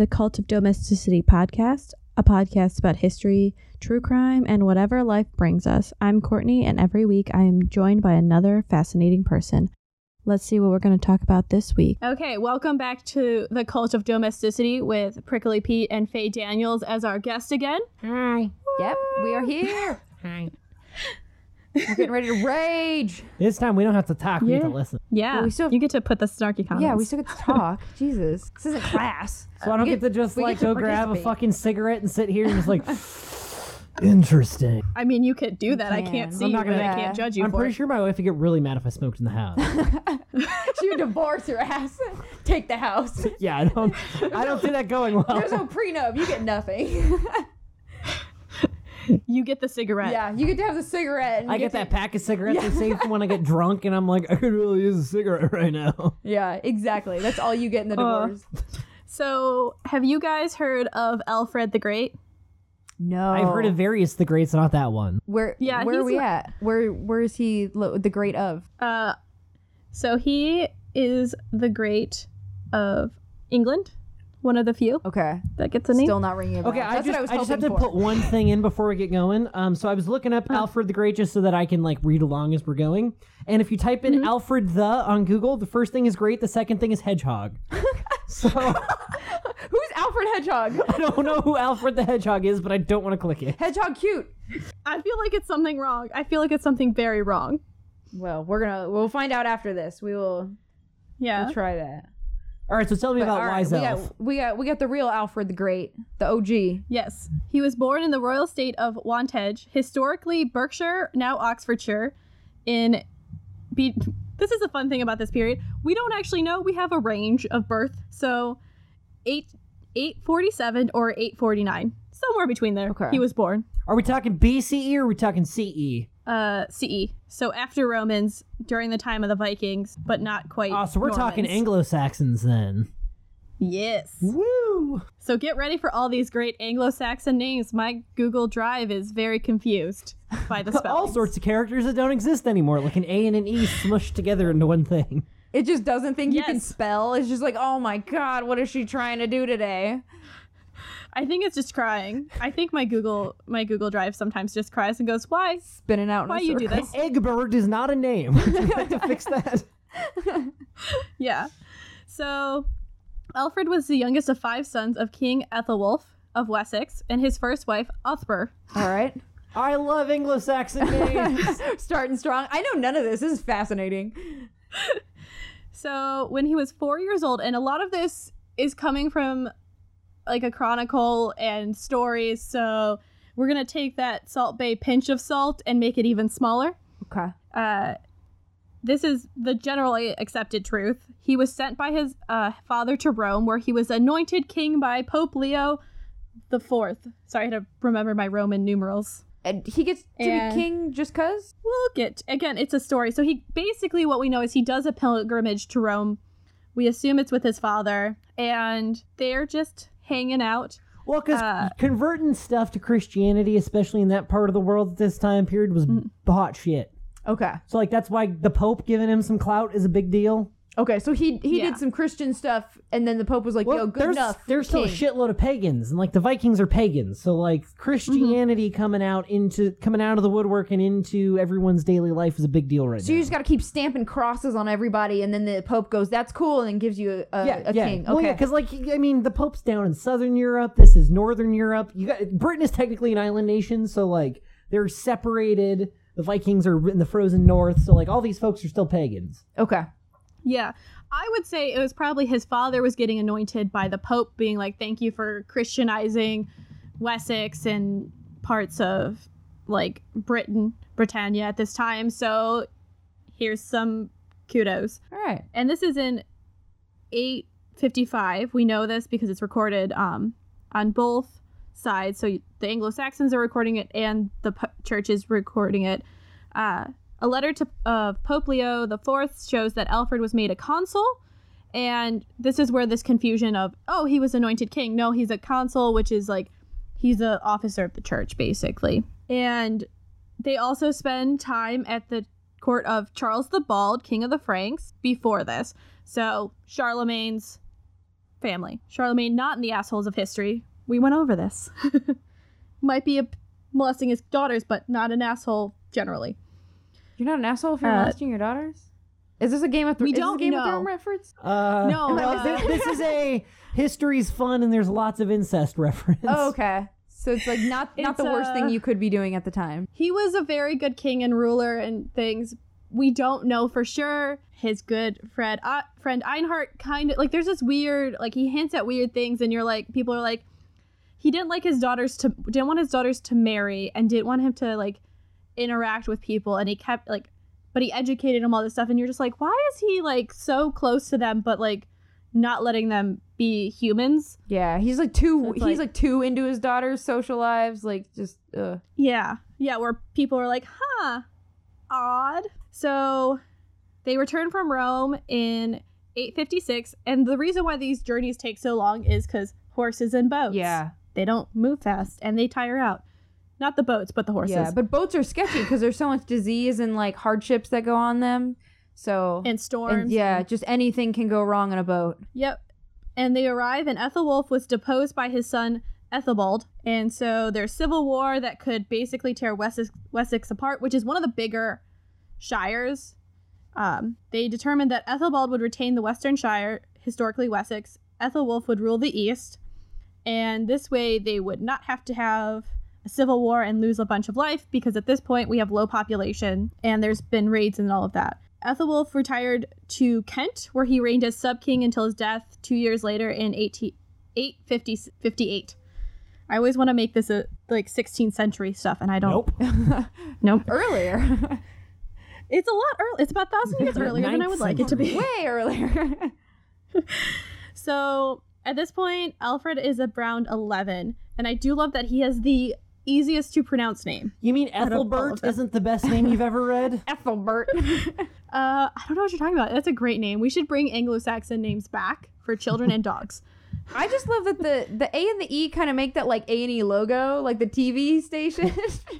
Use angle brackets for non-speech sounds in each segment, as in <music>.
welcome to the Cult of Domesticity podcast, a podcast about history, true crime, and whatever life brings us. I'm Courtney, and every week I am joined by another fascinating person. Let's see what we're going to talk about this week. Okay, welcome back to the Cult of Domesticity with Prickly Pete and Faye Daniels as our guest again. Hi. Yep, we are here. <laughs> Hi. We're getting ready to rage. <laughs> This time we don't have to talk, we Yeah. get to listen. Yeah, Well, we still have- you get to put the snarky comments. Yeah, we still get to talk. <laughs> Jesus, this isn't class. So I don't we get, to just we like get to go grab a participate. fucking cigarette and sit here and just like <laughs> <sighs> interesting. I mean, you could do that. I can. can't see I'm you, not and gonna- I can't judge you I'm for pretty it. sure my wife would get really mad if I smoked in the house. She would divorce your ass. Take the house. yeah, I don't I don't see that going well. There's no prenup. You get nothing. You get the cigarette. yeah, you get to have the cigarette. And I you get that to- pack of cigarettes I save for when I get <laughs> drunk and I'm like, I could really use a cigarette <laughs> right now. Yeah, exactly. That's all you get in the Uh, divorce. So, have you guys heard of Alfred the Great? no, I've heard of various the greats, not that one. Where? Yeah, where are we li- at? Where? Where is he? The great of? Uh, so he is the great of England, one of the few Okay, that gets a name. still not ringing a bell. Okay, I That's just what I was I just have hoping to for. put one thing in before we get going. Um, so I was looking up Alfred the Great just so that I can like read along as we're going. And if you type in Alfred the on Google, the first thing is great, the second thing is hedgehog. <laughs> so <laughs> Who's Alfred Hedgehog? <laughs> I don't know who Alfred the Hedgehog is, but I don't want to click it. Hedgehog cute. I feel like it's something wrong. I feel like it's something very wrong. Well, we're gonna we'll find out after this. We will Yeah. we'll try that. All right, so tell me But, about all right, Wise we Elf. got we got we got the real Alfred the Great, the OG. Yes. He was born in the royal state of Wantage, historically Berkshire, now Oxfordshire, in be- this is a fun thing about this period. We don't actually know. We have a range of birth. So 8 847 or 849. Somewhere between there. Okay. He was born. Are we talking BCE or are we talking E? CE? Uh CE. So after Romans during the time of the Vikings, but not quite. Oh, so we're talking Anglo Saxons then. Yes. Woo! So get ready for all these great Anglo-Saxon names. My Google Drive is very confused by the spelling. <laughs> All sorts of characters that don't exist anymore, like an A and an E smushed together into one thing. It just doesn't think you can spell. It's just like, oh my god, what is she trying to do today? I think it's just crying. I think my Google my Google Drive sometimes just cries and goes, "Why? Spinning out. In Why a you do this?" <laughs> Egbert is not a name. <laughs> Would you like to <laughs> fix that? Yeah. So, Alfred was the youngest of five sons of King Ethelwulf of Wessex and his first wife, Othber. All right, I love Anglo-Saxon names. starting strong. I know none of this. This is fascinating. So, when he was four years old, and a lot of this is coming from like a chronicle and stories. So, we're gonna take that Salt Bae pinch of salt and make it even smaller. Okay. uh, this is the generally accepted truth. He was sent by his uh, father to Rome, where he was anointed king by Pope Leo the Fourth. Sorry, I had to remember my Roman numerals. And he gets to And- be king just cause. We'll get again. It's a story. So he basically what we know is he does a pilgrimage to Rome. We assume it's with his father, and they're just hanging out. Well, because Uh, converting stuff to Christianity, especially in that part of the world at this time period, was Mm. hot shit. Okay. So, like, that's why the Pope giving him some clout is a big deal. Okay. So he he Yeah. did some Christian stuff, and then the Pope was like, Well, "Yo, good there's, enough." There's still a king. shitload of pagans, and like the Vikings are pagans. So, like, Christianity coming out into coming out of the woodwork and into everyone's daily life is a big deal right So now. you just got to keep stamping crosses on everybody, and then the Pope goes, "That's cool," and then gives you a, a, yeah, a yeah. king. Well, Okay. yeah, because like I mean, the Pope's down in southern Europe. This is northern Europe. You got Britain is technically an island nation, so like they're separated. The Vikings are in the frozen north, so like all these folks are still pagans. okay. Yeah. I would say it was probably his father was getting anointed by the Pope, being like, thank you for Christianizing Wessex and parts of like Britain, Britannia at this time. So here's some kudos. All right. And this is in 855. We know this because it's recorded um, on both sides. So the Anglo Saxons are recording it and the church is recording it. Uh, a letter to uh, Pope Leo Fourth shows that Alfred was made a consul, and this is where this confusion of oh he was anointed king. No, he's a consul, which is like he's an officer of the church basically. And they also spend time at the court of Charles the Bald, king of the Franks, before this. So Charlemagne's family. Charlemagne not in the assholes of history. We went over this. <laughs> Might be a, molesting his daughters, but not an asshole generally. You're not an asshole if you're Uh, molesting your daughters. Is this a game of Thrones? we is this a don't Game of. Thrones reference? Uh, <laughs> No, well, uh, thi- this is a <laughs> history's fun and there's lots of incest reference. Oh, okay. So it's like not <laughs> not the worst uh, thing you could be doing at the time. He was a very good king and ruler and things. We don't know for sure. His good friend, uh, friend Einhard, kind of like there's this weird, like he hints at weird things, and you're like, people are like, he didn't like his daughters to, didn't want his daughters to marry, and didn't want him to like interact with people, and he kept like, but he educated them all this stuff, and you're just like, why is he like so close to them, but like not letting them be humans? Yeah, he's like too. So he's like- like too into his daughter's social lives. Like just. Uh. Yeah. Yeah, where people are like, huh, odd. So they return from Rome in 856. And the reason why these journeys take so long is because horses and boats. Yeah. They don't move fast and they tire out. Not the boats, but the horses. Yeah, but boats are sketchy because there's so much disease and like hardships that go on them. So and storms. and yeah, just anything can go wrong on a boat. Yep. And they arrive, and Ethelwulf was deposed by his son Ethelbald. And so there's civil war that could basically tear Wessex, Wessex apart, which is one of the bigger shires. Um, they determined that Ethelbald would retain the Western Shire, historically Wessex. Ethelwulf would rule the East. And this way, they would not have to have civil war and lose a bunch of life because at this point we have low population and there's been raids and all of that. Ethelwulf retired to Kent, where he reigned as sub king until his death two years later in 18, 858. I always want to make this a like 16th century stuff, and I don't. Nope. <laughs> Nope. Earlier, <laughs> It's a lot early. It's about a thousand years <laughs> earlier than I Ninth would like it to be. way earlier. So at this point, Alfred is around 11, and I do love that he has the easiest to pronounce name. You mean Out of all of Ethelbert isn't the best name you've ever read? <laughs> Ethelbert. <laughs> Uh, I don't know what you're talking about. That's a great name. We should bring Anglo-Saxon names back for children and dogs. <laughs> I just love that the the A and the E kind of make that like A and E logo, like the TV station.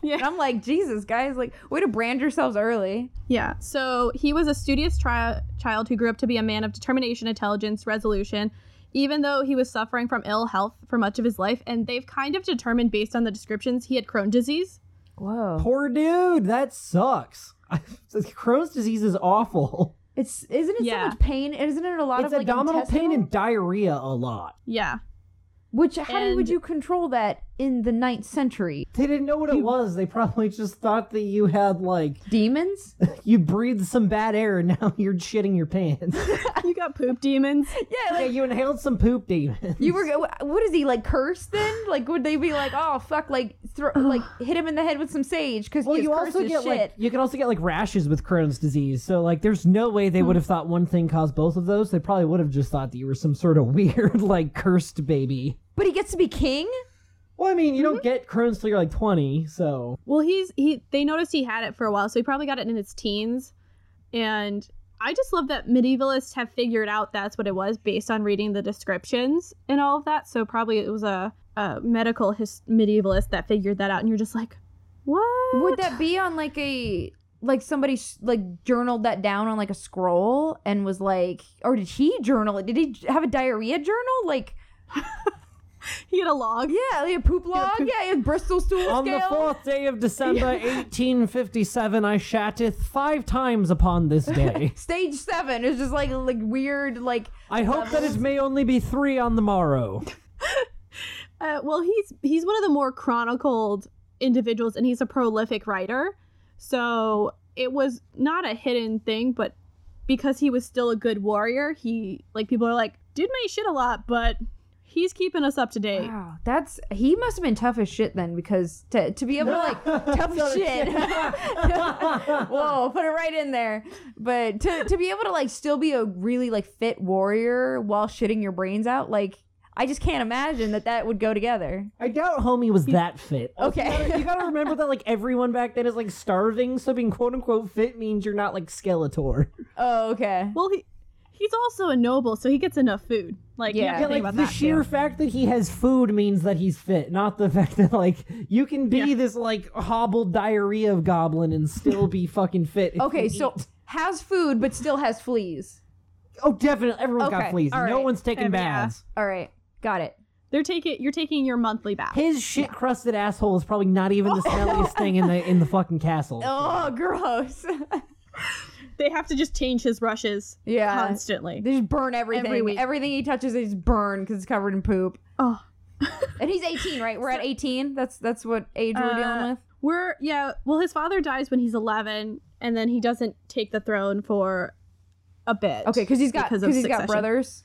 Yeah. And I'm like, Jesus, guys, like, way to brand yourselves early. Yeah. So he was a studious tri- child who grew up to be a man of determination, intelligence, resolution, even though he was suffering from ill health for much of his life. And they've kind of determined, based on the descriptions, he had Crohn's disease. Whoa. Poor dude, that sucks. <laughs> Crohn's disease is awful. It's isn't it Yeah. so much pain? Isn't it a lot It's of like abdominal pain and diarrhea a lot. Yeah. Which how And- would you control that in the ninth century? They didn't know what it was. They probably just thought that you had like Demons? <laughs> you breathed some bad air and now <laughs> you're shitting your pants. <laughs> You got poop demons. yeah, yeah, like you inhaled some poop demons. you were. What is he like? Cursed then? Like would they be like, oh fuck, like throw, <sighs> like hit him in the head with some sage because Well, you cursed also get shit. like you can also get like rashes with Crohn's disease. So like, there's no way they would have thought one thing caused both of those. They probably would have just thought that you were some sort of <laughs> weird like cursed baby. but he gets to be king. Well, I mean, you don't mm-hmm. get Crohn's till you're like 20, so Well, he's he. They noticed he had it for a while, so he probably got it in his teens. And I just love that medievalists have figured out that's what it was based on reading the descriptions and all of that. So probably it was a, a medical his, medievalist that figured that out, and you're just like, what? Would that be on like a like somebody s- like journaled that down on like a scroll and was like, or did he journal it? Did he have a diarrhea journal? Like, <laughs> he had a log? yeah, like a poop log. Yeah, he had Bristol stool on the fourth day of December, <laughs> 1857, I shatteth five times upon this <laughs> day. Stage seven is just like like weird like I hope that it may only be three on the morrow. Uh, well, he's he's one of the more chronicled individuals, and he's a prolific writer. So it was not a hidden thing, but because he was still a good warrior, he like people are like, dude may shit a lot, but he's keeping us up to date. Wow, that's he must have been tough as shit then because to to be able to like <laughs> tough Tough shit. <laughs> Whoa, put it right in there. But to to be able to like still be a really like fit warrior while shitting your brains out, like I just can't imagine that that would go together. I doubt homie was that fit. Okay. You gotta, you gotta remember that like everyone back then is like starving, so being quote unquote fit means you're not like Skeletor. Oh, okay. Well, he he's also a noble, so he gets enough food. Like, Yeah. Yeah, like the that sheer too. fact that he has food means that he's fit, not the <laughs> fact that like you can be Yeah. this like hobbled diarrhea of goblin and still be <laughs> fucking fit. Okay, so eat. has food but still has fleas. Oh, definitely. Everyone's got fleas. all No right. one's taking Every- yeah. baths. All right, got it. They're taking you're taking your monthly bath. His shit crusted asshole is probably not even the smelliest thing in the in the fucking castle. <laughs> Oh, gross. <laughs> They have to just change his brushes yeah. constantly. They just burn everything. Every week. Everything he touches, they just burn because it's covered in poop. Oh. And he's 18, right? We're at <laughs> 18. That's that's what age we're Uh, dealing with. We're yeah. Well, his father dies when he's 11, and then he doesn't take the throne for a bit. Okay, because he's got because of he's got succession. brothers.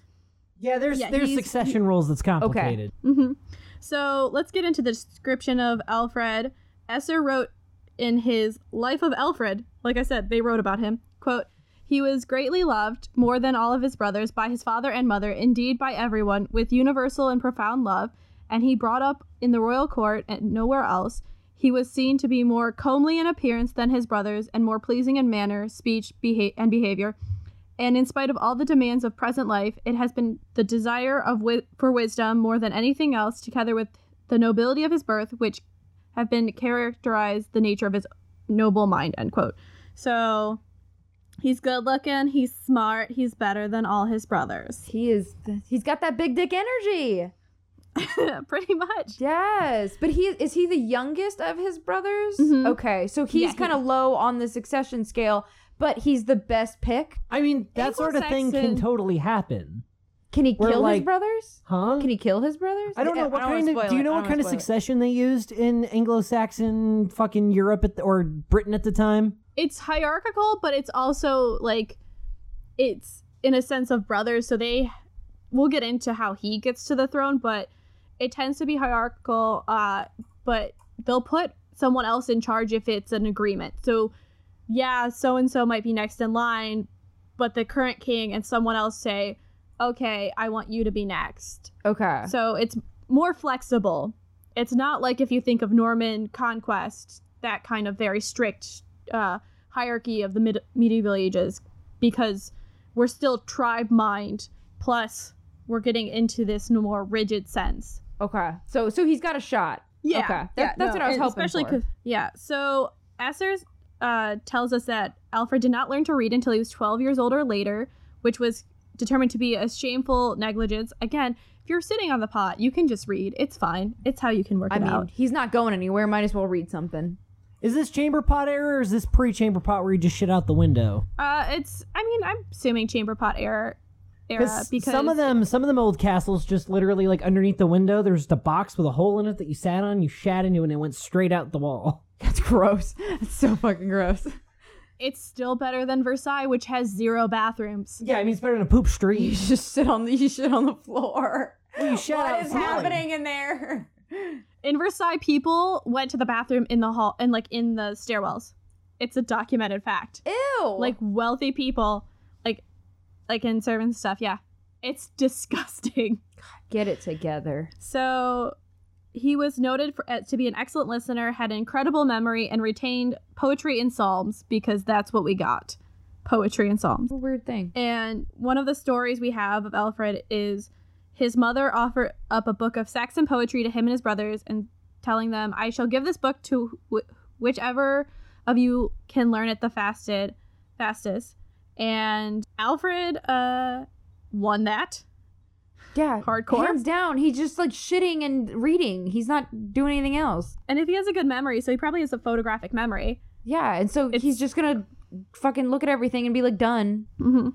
Yeah, there's Yeah, there's succession rules that's complicated. hmm So let's get into the description of Alfred. Asser wrote in his Life of Alfred, like I said, they wrote about him. Quote, he was greatly loved, more than all of his brothers, by his father and mother, indeed by everyone, with universal and profound love, and he brought up in the royal court and nowhere else. He was seen to be more comely in appearance than his brothers, and more pleasing in manner, speech, beha- and behavior. And in spite of all the demands of present life, it has been the desire of wi- for wisdom more than anything else, together with the nobility of his birth, which have been characterized the nature of his noble mind. End quote. So he's good looking, he's smart, he's better than all his brothers. He is. He's got that big dick energy. <laughs> Pretty much. Yes, but he is he the youngest of his brothers? Mhm. Okay, so he's Yeah, kind of low on the succession scale, but he's the best pick. I mean, that sort of thing can Anglo-Saxon- totally happen. Can he We're kill his like- brothers? Huh? Can he kill his brothers? I don't know what wanna kind of. spoil Do you it. know I what don't kind of wanna spoil it. succession they used in Anglo-Saxon fucking Europe at the, or Britain at the time? It's hierarchical, but it's also like it's in a sense of brothers, so they we'll get into how he gets to the throne, but it tends to be hierarchical, uh, but they'll put someone else in charge if it's an agreement. So yeah, so and so might be next in line, but the current king and someone else say, Okay, I want you to be next. Okay. So it's more flexible. It's not like if you think of Norman conquest, that kind of very strict uh, hierarchy of the mid- medieval ages, because we're still tribe mind. Plus, we're getting into this more rigid sense. Okay. So so he's got a shot. Yeah, Okay. That- that's what I was hoping especially for. 'cause- yeah. So Asser uh, tells us that Alfred did not learn to read until he was 12 years old or later, which was determined to be a shameful negligence. Again, if you're sitting on the pot, you can just read. It's fine. It's how you can work I it mean, out. he's not going anywhere. Might as well read something. Is this chamber pot era or is this pre-chamber pot where you just shit out the window? Uh, it's. I mean, I'm assuming chamber pot era. Era because some of them, some of them old castles, just literally like underneath the window, there's just a box with a hole in it that you sat on, you shat into, and it went straight out the wall. <laughs> That's gross. That's so fucking gross. it's still better than Versailles, which has zero bathrooms. Yeah, I mean it's better than a poop street. You street. just sit on the you shit on the floor. You shat What is outside. happening in there? In Versailles, people went to the bathroom in the hall and like in the stairwells. It's a documented fact. Ew. like wealthy people like like in servants stuff yeah it's <laughs> disgusting get it together. so he was noted for, uh, to be an excellent listener had an incredible memory and retained poetry and psalms because that's what we got poetry and psalms. A weird thing. and one of the stories we have of alfred is his mother offered up a book of saxon poetry to him and his brothers and telling them i shall give this book to wh- whichever of you can learn it the fastest fastest. And alfred uh won that Yeah. Hardcore? Hands down. He's just like shitting and reading. He's not doing anything else. and if he has a good memory so he probably has a photographic memory Yeah. And so It's- he's just gonna fucking look at everything and be like done. hmm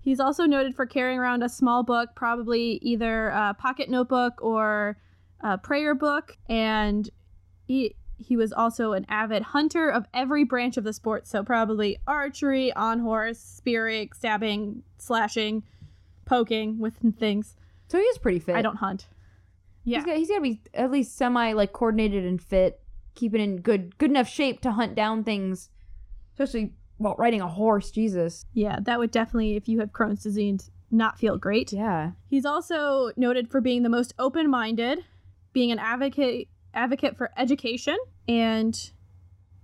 He's also noted for carrying around a small book, probably either a pocket notebook or a prayer book, and he he was also an avid hunter of every branch of the sport. So probably archery, on horse, spearing, stabbing, slashing, poking with things. So he is pretty fit. I don't hunt. Yeah, He's got, he's got to be at least semi like coordinated and fit, keeping in good good enough shape to hunt down things, especially while riding a horse. Jesus. yeah, that would definitely, if you have Crohn's disease, not feel great. Yeah. He's also noted for being the most open-minded, being an advocate advocate for education, and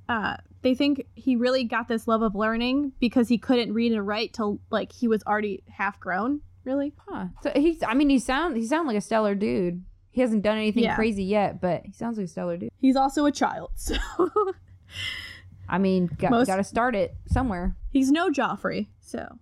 uh, they think he really got this love of learning because he couldn't read and write till like he was already half grown. Really, Huh. So he's. I mean, he sound he sound like a stellar dude. He hasn't done anything Yeah. crazy yet, but he sounds like a stellar dude. he's also a child, so <laughs> I mean, got, Most- got to start it somewhere. he's no Joffrey. So,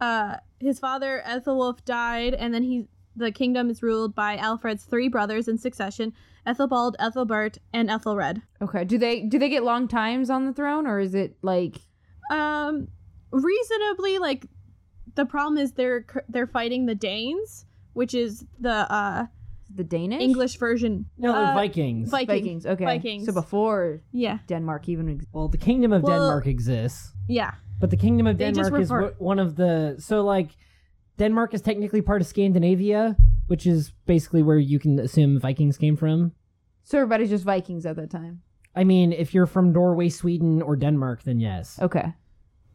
uh, his father Ethelwulf died, and then he the kingdom is ruled by Alfred's three brothers in succession: Ethelbald, Ethelbert, and Ethelred. Okay. Do they do they get long times on the throne, or is it like Um, reasonably, like the problem is they're they're fighting the Danes, which is the uh the Danish English version. No, they're Uh, Vikings. Viking. Vikings? Okay. Vikings. So before Yeah, Denmark even ex- well, the Kingdom of Well- Denmark exists, yeah. but the Kingdom of They just Denmark is refer- wh- one of the. So, like, Denmark is technically part of Scandinavia, which is basically where you can assume Vikings came from. So everybody's just Vikings at that time. I mean, if you're from Norway, Sweden, or Denmark, then yes. Okay.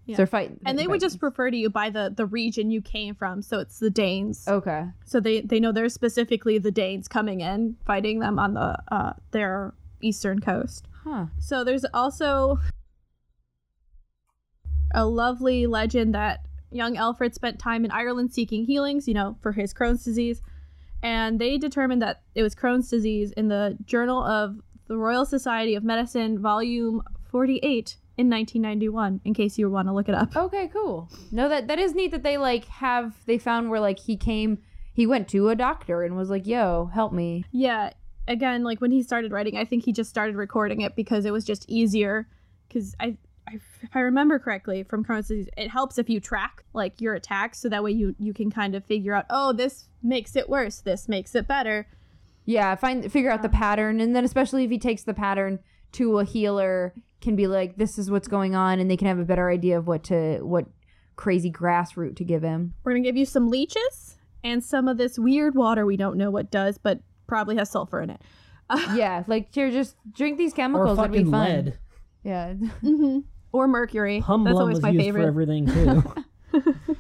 Yeah. So they're fighting. And they would just refer to you by the the region you came from, so it's the Danes. Okay. So they they know they're specifically the Danes coming in, fighting them on the uh their eastern coast. Huh. So there's also a lovely legend that young Alfred spent time in Ireland seeking healings, you know, for his Crohn's disease. And they determined that it was Crohn's disease in the Journal of the Royal Society of Medicine, volume 48 in 1991, in case you want to look it up. Okay. Cool. No, that that is neat that they like have they found where like he came, he went to a doctor and was like, "Yo, help me." Yeah, again, like when he started writing, I think he just started recording it because it was just easier. Because I, I, if I remember correctly from Crohn's disease, it helps if you track like your attacks, so that way you you can kind of figure out, oh, this makes it worse, this makes it better. Yeah, find figure out the pattern, and then especially if he takes the pattern to a healer, can be like, "This is what's going on," and they can have a better idea of what to what crazy grass root to give him. We're gonna give you some leeches and some of this weird water we don't know what does, but probably has sulfur in it. <laughs> yeah, like here, just drink these chemicals. It'd be fucking fun. lead. Yeah. <laughs> hmm Or mercury. That's Humblum always was my used favorite. for everything too. <laughs>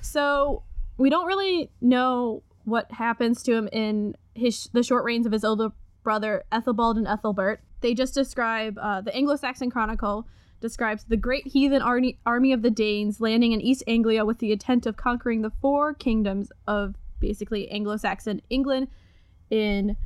So we don't really know what happens to him in his the short reigns of his older brother Ethelbald and Ethelbert. They just describe uh, the Anglo-Saxon Chronicle describes the great heathen army, army of the Danes landing in East Anglia with the intent of conquering the four kingdoms of basically Anglo-Saxon England in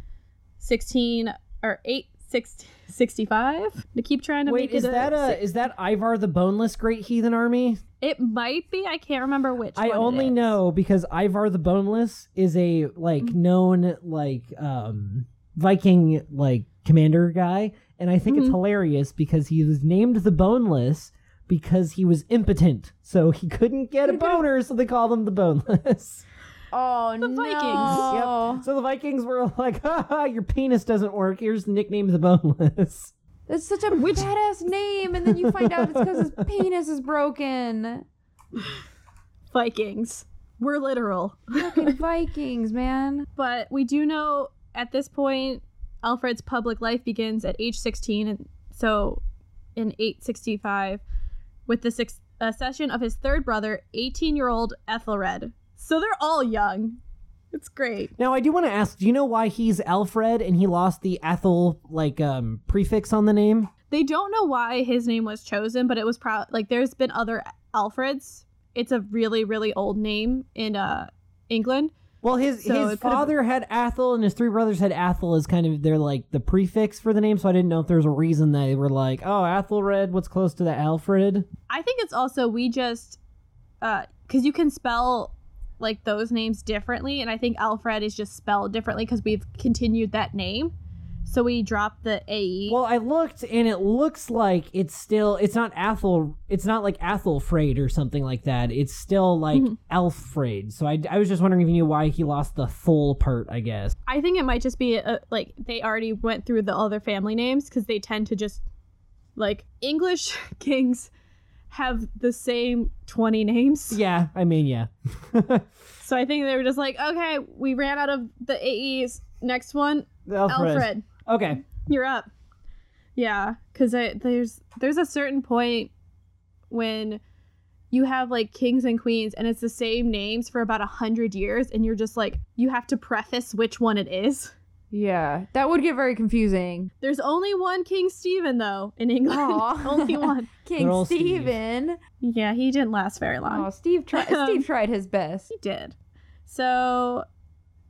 16 or 8 six- <laughs> 65 to keep trying to Wait, make is it that a is that Ivar the Boneless Great Heathen Army? it might be i can't remember which I only know because Ivar the Boneless is a like Mm-hmm. known like um Viking like commander guy, and I think it's Mhm. hilarious because he was named the Boneless because he was impotent, so he couldn't get a boner, so they called him the Boneless. <laughs> Oh The no. Vikings. Yep. So the Vikings were like, "Ha ha, your penis doesn't work. Here's the nickname the Boneless." <laughs> That's such a badass name, and then you find out it's because his penis is broken. <laughs> vikings we're literal Fucking Vikings, man. But we do know at this point, Alfred's public life begins at age 16, and so in 865, with the six, accession of his third brother, 18 year old Ethelred. So they're all young. It's great. Now I do want to ask, do you know why he's Alfred and he lost the Ethel like um prefix on the name? They don't know why his name was chosen, but it was proud. Like there's been other Alfreds. It's a really, really old name in uh England. Well, his So his it could've- father had Athel, and his three brothers had Athel as kind of their like the prefix for the name. So I didn't know if there was a reason they were like, oh, Athelred, what's close to the Alfred? I think it's also we just uh because you can spell like those names differently, and I think Alfred is just spelled differently because we've continued that name. So we dropped the. AE. Well, I looked, and it looks like it's still it's not Athel, it's not like Athelfraid or something like that. It's still like Mhm. Alfred. So I, I was just wondering if you knew why he lost the full part. I guess. I think it might just be uh like they already went through the other family names because they tend to just like English <laughs> kings have the same 20 names. Yeah, I mean, yeah. So I think they were just like, okay, we ran out of the AEs. Next one, Alfred. Alfred. Okay. You're up. Yeah, because there's there's a certain point when you have like kings and queens, and it's the same names for about a hundred years, and you're just like you have to preface which one it is. Yeah, that would get very confusing. There's only one King Stephen though in England. <laughs> Only one. <laughs> King all Steve. Stephen. Yeah, he didn't last very long. Oh, Steve tried. <laughs> Steve tried his best. He did. So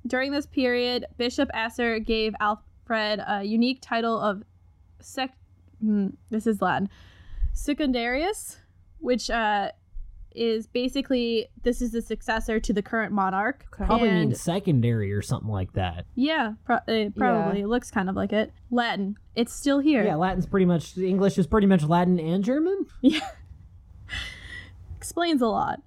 during this period, Bishop Asser gave Alfred a unique title of sec. hmm, this is Latin. Secundarius, which uh, is basically this is the successor to the current monarch. Okay. Probably And- means secondary or something like that. Yeah, pro- uh, probably. It looks kind of like it. Latin. It's still here. Yeah, Latin's pretty much English is pretty much Latin and German. <laughs> Yeah, explains a lot.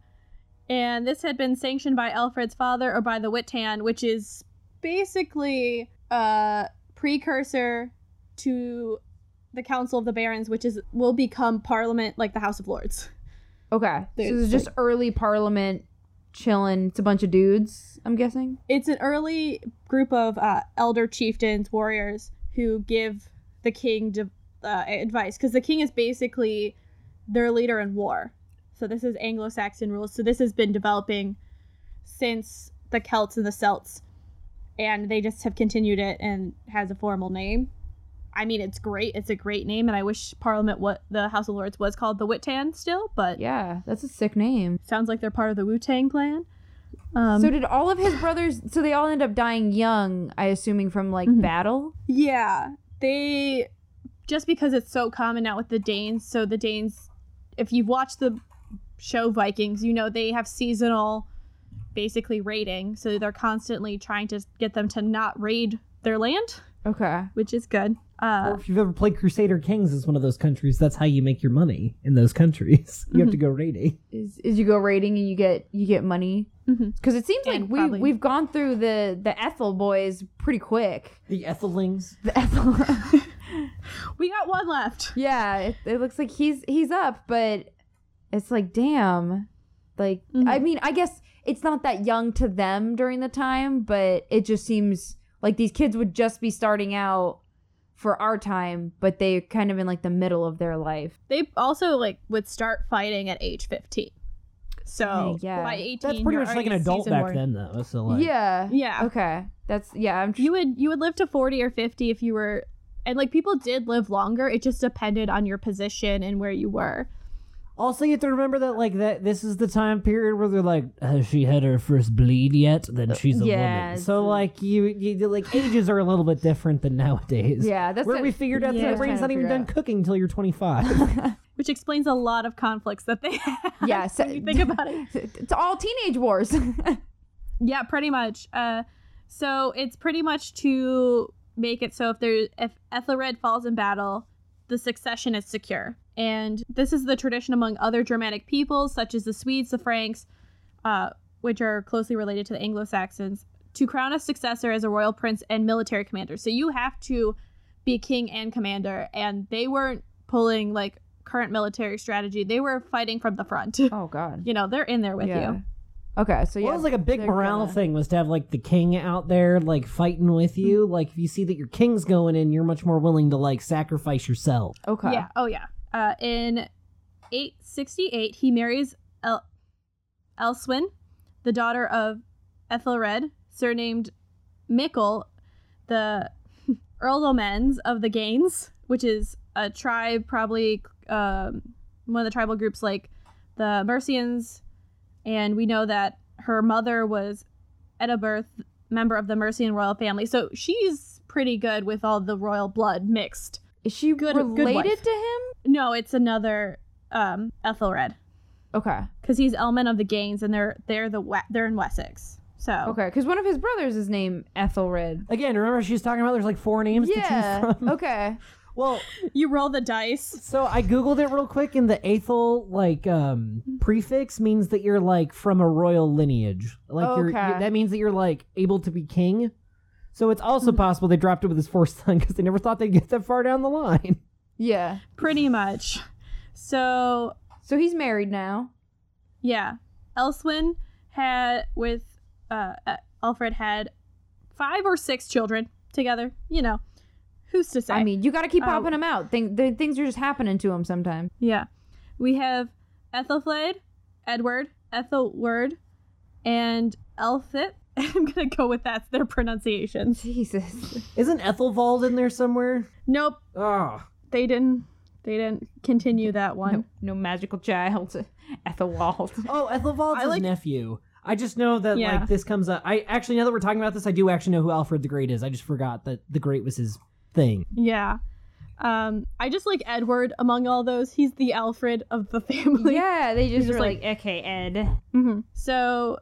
And this had been sanctioned by Alfred's father or by the Witan, which is basically a precursor to the Council of the Barons, which is will become Parliament like the House of Lords. Okay. So There's, it's just early parliament chilling. It's a bunch of dudes, I'm guessing. It's an early group of uh, elder chieftains, warriors, who give the king de- uh, advice because the king is basically their leader in war. So this is Anglo-Saxon rules. So this has been developing since the Celts and the Celts, and they just have continued it and has a formal name. I mean, it's great. It's a great name, and I wish Parliament, what the House of Lords was called, the Witan still, but Yeah, that's a sick name. sounds like they're part of the Wu Tang Clan. Um, so did all of his brothers? So they all end up dying young, I assuming from like Mhm. battle. Yeah, they just because it's so common now with the Danes. So the Danes, if you've watched the show Vikings, you know they have seasonal, basically raiding. So they're constantly trying to get them to not raid their land, Okay. which is good. Uh, Or if you've ever played Crusader Kings as one of those countries, that's how you make your money in those countries. <laughs> You have to go raiding. Is is you go raiding and you get you get money mhm. because it seems like we probably- we've gone through the the Ethel boys pretty quick. The Ethelings. The Ethel. <laughs> We got one left. yeah, it, it looks like he's he's up, but it's like damn, like Mhm. I mean, I guess it's not that young to them during the time, but it just seems like these kids would just be starting out for our time, but they're kind of in like the middle of their life. They also like would start fighting at age fifteen. So Dang, yeah. by eighteen, That's pretty you're much like an adult back warrior. then, though. So like, yeah. Yeah. Okay. That's yeah. I'm. you would you would live to 40 or 50 if you were and like people did live longer it just depended on your position and where you were Also, you have to remember that like that this is the time period where they're like, has she had her first bleed yet? Then she's a yeah, woman. So like you, you like ages are a little bit different than nowadays. yeah. That's Where what- we figured out Yeah. that your brain's not even done cooking until you're 25. <laughs> which explains a lot of conflicts that they <laughs> have Yeah, so- when you think about it <laughs> It's all teenage wars. yeah pretty much uh so it's pretty much to make it so if there if ethelred falls in battle the succession is secure and this is the tradition among other germanic peoples such as the swedes the franks uh, which are closely related to the anglo-saxons to crown a successor as a royal prince and military commander so you have to be king and commander and they weren't pulling like current military strategy they were fighting from the front oh God. <laughs> you know they're in there with yeah. you Okay. So yeah. Well, it was like a big they're morale gonna- thing was to have like the king out there like fighting with you. Like if you see that your king's going in, you're much more willing to like sacrifice yourself. Okay. Yeah. Oh, yeah. Uh, in 868, he marries El- Elswin, the daughter of Ethelred, surnamed Mickle, the <laughs> earldomens of the Gaines, which is a tribe, probably um, one of the tribal groups like the Mercians. And we know that her mother was Edibirth, member of the Mercian royal family. So she's pretty good with all the royal blood mixed. Is she Good- good related wife. to him? No, it's another um, Ethelred Okay. because he's Elman of the Gains, and they're they're the we- they're in Wessex. So Okay. Because one of his brothers is named Ethelred. Again, remember she was talking about there's like four names to Yeah. choose from. <laughs> okay. Well, <laughs> you roll the dice. so I googled it real quick, and the Aethel like um prefix means that you're like from a royal lineage. Like you're, Okay. you that means that you're like able to be king. So it's also possible they dropped it with his fourth <laughs> son because they never thought they'd get that far down the line. Yeah. Pretty much. So So he's married now. yeah, Elswin had with uh, uh, Alfred had five or six children together. You know, who's to say? I mean, you got to keep Oh. popping him out. Thing, the things are just happening to him sometimes. yeah, we have Ethelflaed, Edward, Ethelward, and Elfit. <laughs> I'm gonna go with that's their pronunciation. Jesus. Isn't Ethelwald in there somewhere? Nope, Oh, they didn't. They didn't continue that one. No, no magical child. <laughs> Ethelwald. oh, Ethelwald's I his like- nephew. I just know that Yeah. like this comes up. I actually now that we're talking about this, I do actually know who Alfred the Great is. I just forgot that the Great was his thing. Yeah. Um, I just like Edward among all those. He's the Alfred of the family. yeah, they <laughs> just, just were like- like, okay, Ed. hmm So,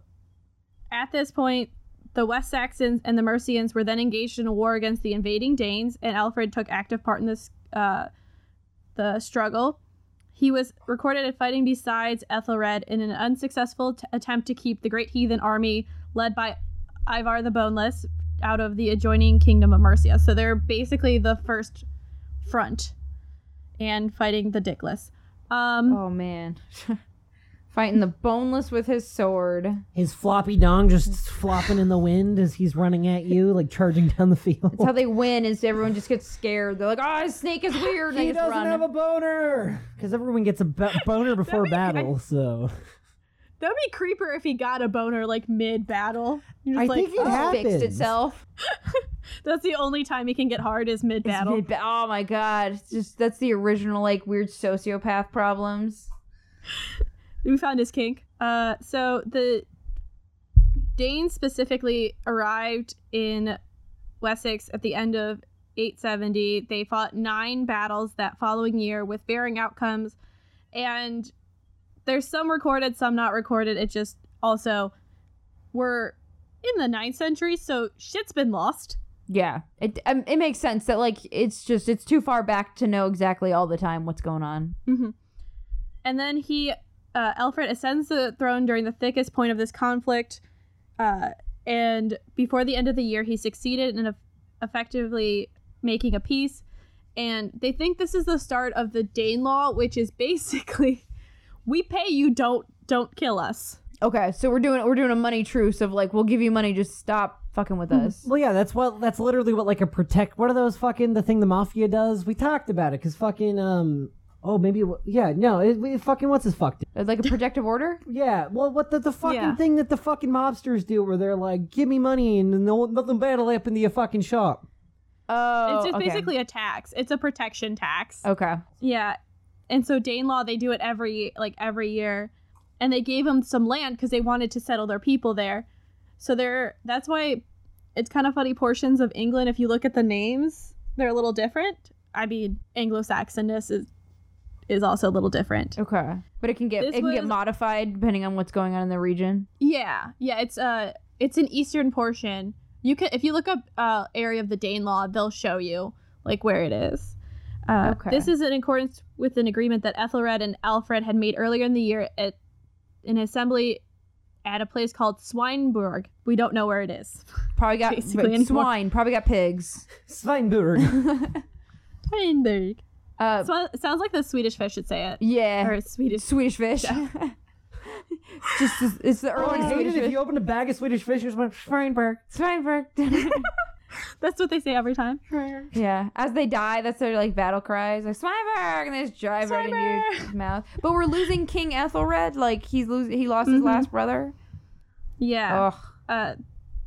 at this point, the West Saxons and the Mercians were then engaged in a war against the invading Danes, and Alfred took active part in this uh, the struggle. He was recorded as fighting besides Ethelred in an unsuccessful t- attempt to keep the great heathen army led by Ivar the Boneless out of the adjoining kingdom of Mercia. So they're basically the first front and fighting the Dickless. Um, Oh man. <laughs> Fighting the boneless with his sword. His floppy dong just flopping in the wind as he's running at you, like charging down the field. That's how they win is everyone just gets scared. They're like, oh, his snake is weird. And he doesn't run. have a boner because everyone gets a bo- <laughs> boner before be- battle. So That'd be creeper if he got a boner like mid battle. I think it Oh, happens. fixed itself. <laughs> That's the only time he can get hard is mid battle. mid- oh my god. It's just that's the original like weird sociopath problems. We found his kink. Uh, so the Danes specifically arrived in Wessex at the end of 870. They fought nine battles that following year with varying outcomes, and there's some recorded, some not recorded. It just also we're in the ninth century, so shit's been lost. Yeah. It um, it makes sense that like it's just it's too far back to know exactly all the time what's going on. hmm And then he, uh, Alfred ascends the throne during the thickest point of this conflict. Uh, and before the end of the year, he succeeded in eff- effectively making a peace. And they think this is the start of the Danelaw, which is basically, <laughs> we pay you, don't don't kill us. Okay, so we're doing we're doing a money truce of like we'll give you money, just stop fucking with us. Well, yeah, that's what that's literally what like a protect. What are those fucking the thing the mafia does? We talked about it because fucking um. Oh, maybe it wa- yeah. No, it, it fucking what's his fuck? Uh, Like a protective order? <laughs> Yeah, well, what the the fucking Yeah. thing that the fucking mobsters do, where they're like, "Give me money and no nothing bad will happen to your fucking shop." Oh, it's just okay. basically a tax. It's a protection tax. okay. Yeah. And so Danelaw, they do it every like every year, and they gave them some land because they wanted to settle their people there. So they're that's why it's kind of funny. Portions of England, if you look at the names, they're a little different. I mean, Anglo-Saxonness is is also a little different. Okay, but it can get This it can get modified depending on what's going on in the region. Yeah, yeah. It's uh, it's an eastern portion. You can if you look up uh area of the Danelaw, they'll show you like where it is. Uh, Okay. This is in accordance with an agreement that Ethelred and Alfred had made earlier in the year at an assembly at a place called Swineburg. We don't know where it is. <laughs> Probably got Basically, swine. Probably got pigs. Sveinburg. <laughs> Swineburg. Uh, So, it sounds like the Swedish fish should say it. yeah, Or Swedish. Swedish fish. <laughs> Just it's, it's the I early would hate Swedish it if fish. you open a bag of Swedish fish and just went Sveinburg. Swinebird. <laughs> That's what they say every time. yeah, as they die, that's their like battle cries, like Swinebird, and they just drive right into your mouth. But we're losing King Ethelred. Like he's losing. He lost his Mhm. last brother. Yeah. Ugh. uh,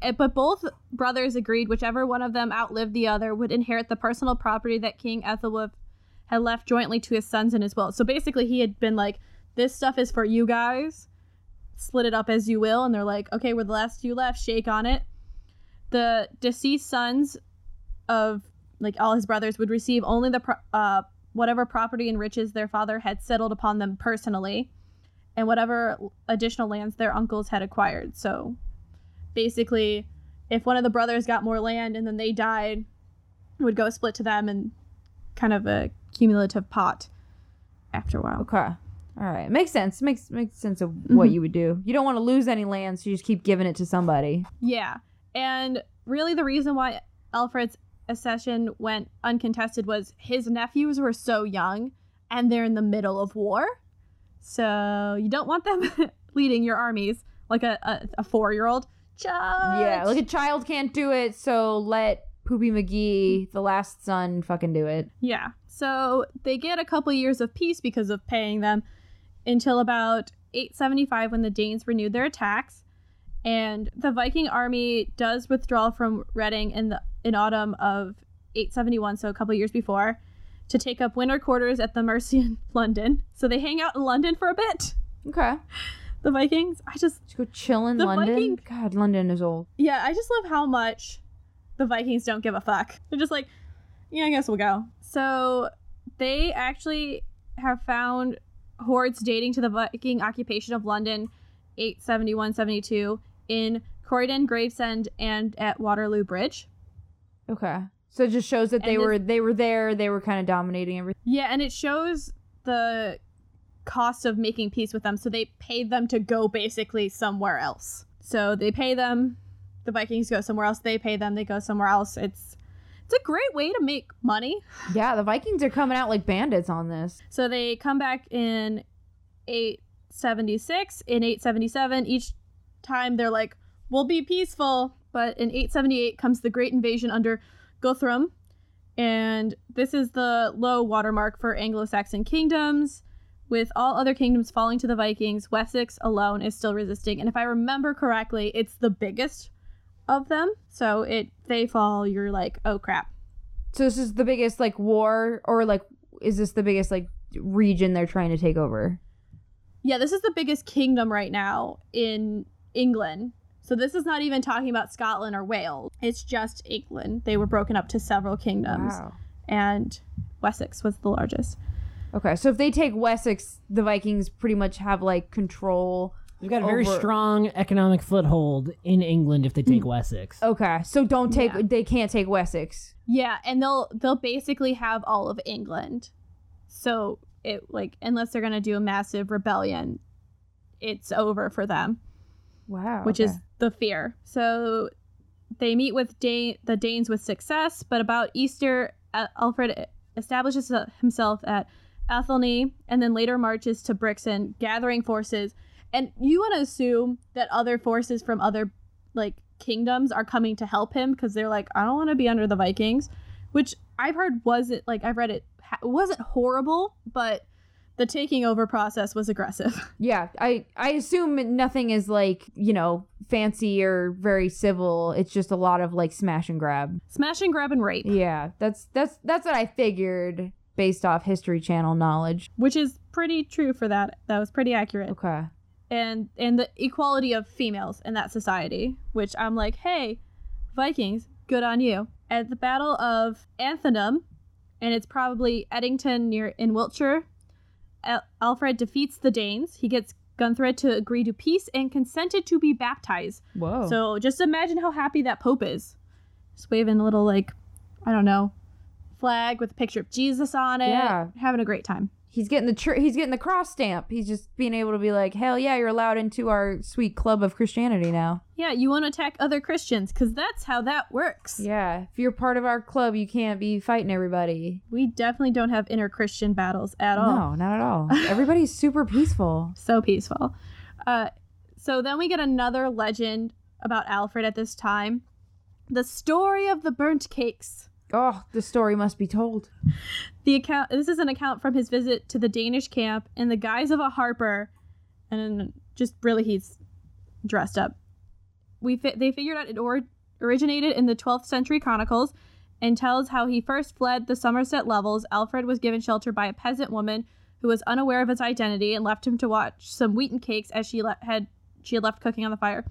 eh, but both brothers agreed whichever one of them outlived the other would inherit the personal property that King Ethelwulf had left jointly to his sons in his will. So basically, he had been like, "This stuff is for you guys. Split it up as you will." And they're like, "Okay, we're the last few left. Shake on it." The deceased sons of like all his brothers would receive only the pro- uh, whatever property and riches their father had settled upon them personally, and whatever additional lands their uncles had acquired. So basically if one of the brothers got more land and then they died would go split to them and kind of a cumulative pot after a while Okay. All right. Makes sense. Makes makes sense of what Mhm. you would do. You don't want to lose any land, so you just keep giving it to somebody. yeah and really the reason why alfred's accession went uncontested was his nephews were so young and they're in the middle of war so you don't want them <laughs> leading your armies like a, a, a four-year-old Yeah, like a child can't do it, so let Poopy McGee, the last son, fucking do it. Yeah. So they get a couple years of peace because of paying them until about 875 when the Danes renewed their attacks. And the Viking army does withdraw from Reading in the in autumn of 871, so a couple years before, to take up winter quarters at the Mercian <laughs> London. So they hang out in London for a bit. Okay. The Vikings. I just Just go chill in The London. Viking- God, London is old. yeah, I just love how much the Vikings don't give a fuck. They're just like, yeah, I guess we'll go. So they actually have found hoards dating to the Viking occupation of London 871 72 in Croydon, Gravesend, and at Waterloo Bridge. Okay. So it just shows that they And this- were they were there. They were kind of dominating everything. Yeah, and it shows the cost of making peace with them. So they paid them to go basically somewhere else. So they pay them, the Vikings go somewhere else. They pay them, they go somewhere else. It's it's a great way to make money. Yeah, the Vikings are coming out like bandits on this. So they come back in 876, in 877. Each time they're like, we'll be peaceful. But in 878 comes the Great Invasion under Guthrum. And this is the low watermark for Anglo Saxon kingdoms. With all other kingdoms falling to the Vikings, Wessex alone is still resisting. And if I remember correctly, it's the biggest of them. So it they fall, you're like, oh crap. So this is the biggest like war, or like is this the biggest like region they're trying to take over? Yeah, this is the biggest kingdom right now in England. So this is not even talking about Scotland or Wales. It's just England. They were broken up to several kingdoms, and Wessex was the largest. Okay, so if they take Wessex, the Vikings pretty much have like control. They've got a very Over- strong economic foothold in England if they take mm. Wessex. Okay, so don't take. Yeah. They can't take Wessex. Yeah, and they'll they'll basically have all of England. So it like unless they're gonna do a massive rebellion, it's over for them. Wow. which is the fear. So they meet with Dane, the Danes with success, but about Easter, Al- Alfred establishes himself at Athelney and then later marches to Brixen, gathering forces. And you want to assume that other forces from other like kingdoms are coming to help him because they're like, I don't want to be under the Vikings, which I've heard wasn't like I've read it ha- wasn't horrible, but the taking over process was aggressive. <laughs> Yeah, I I assume nothing is like you know fancy or very civil. It's just a lot of like smash and grab. Smash and grab and rape. Yeah, that's that's that's what I figured based off History Channel knowledge. which is pretty true for that. That was pretty accurate. Okay. And and the equality of females in that society, which I'm like, hey, Vikings, good on you. At the Battle of Anthinum, and it's probably Edington near in Wiltshire, Al- Alfred defeats the Danes. He gets Guthred to agree to peace and consented to be baptized. Whoa. So just imagine how happy that Pope is. Just waving a little like, I don't know, flag with a picture of Jesus on it. Yeah. Having a great time. He's getting the tr- he's getting the cross stamp. He's just being able to be like, hell yeah, you're allowed into our sweet club of Christianity now. Yeah, you want to attack other Christians because that's how that works. Yeah, if you're part of our club, you can't be fighting everybody. We definitely don't have inner Christian battles at all. No, not at all. Everybody's <laughs> super peaceful. So peaceful. Uh, so then we get another legend about Alfred at this time the story of the burnt cakes. Oh, the story must be told. The account this is an account from his visit to the Danish camp in the guise of a harper and just really he's dressed up. We fi- they figured out it or- originated in the 12th century chronicles and tells how he first fled the Somerset levels. Alfred was given shelter by a peasant woman who was unaware of his identity and left him to watch some wheaten cakes as she le- had she had left cooking on the fire.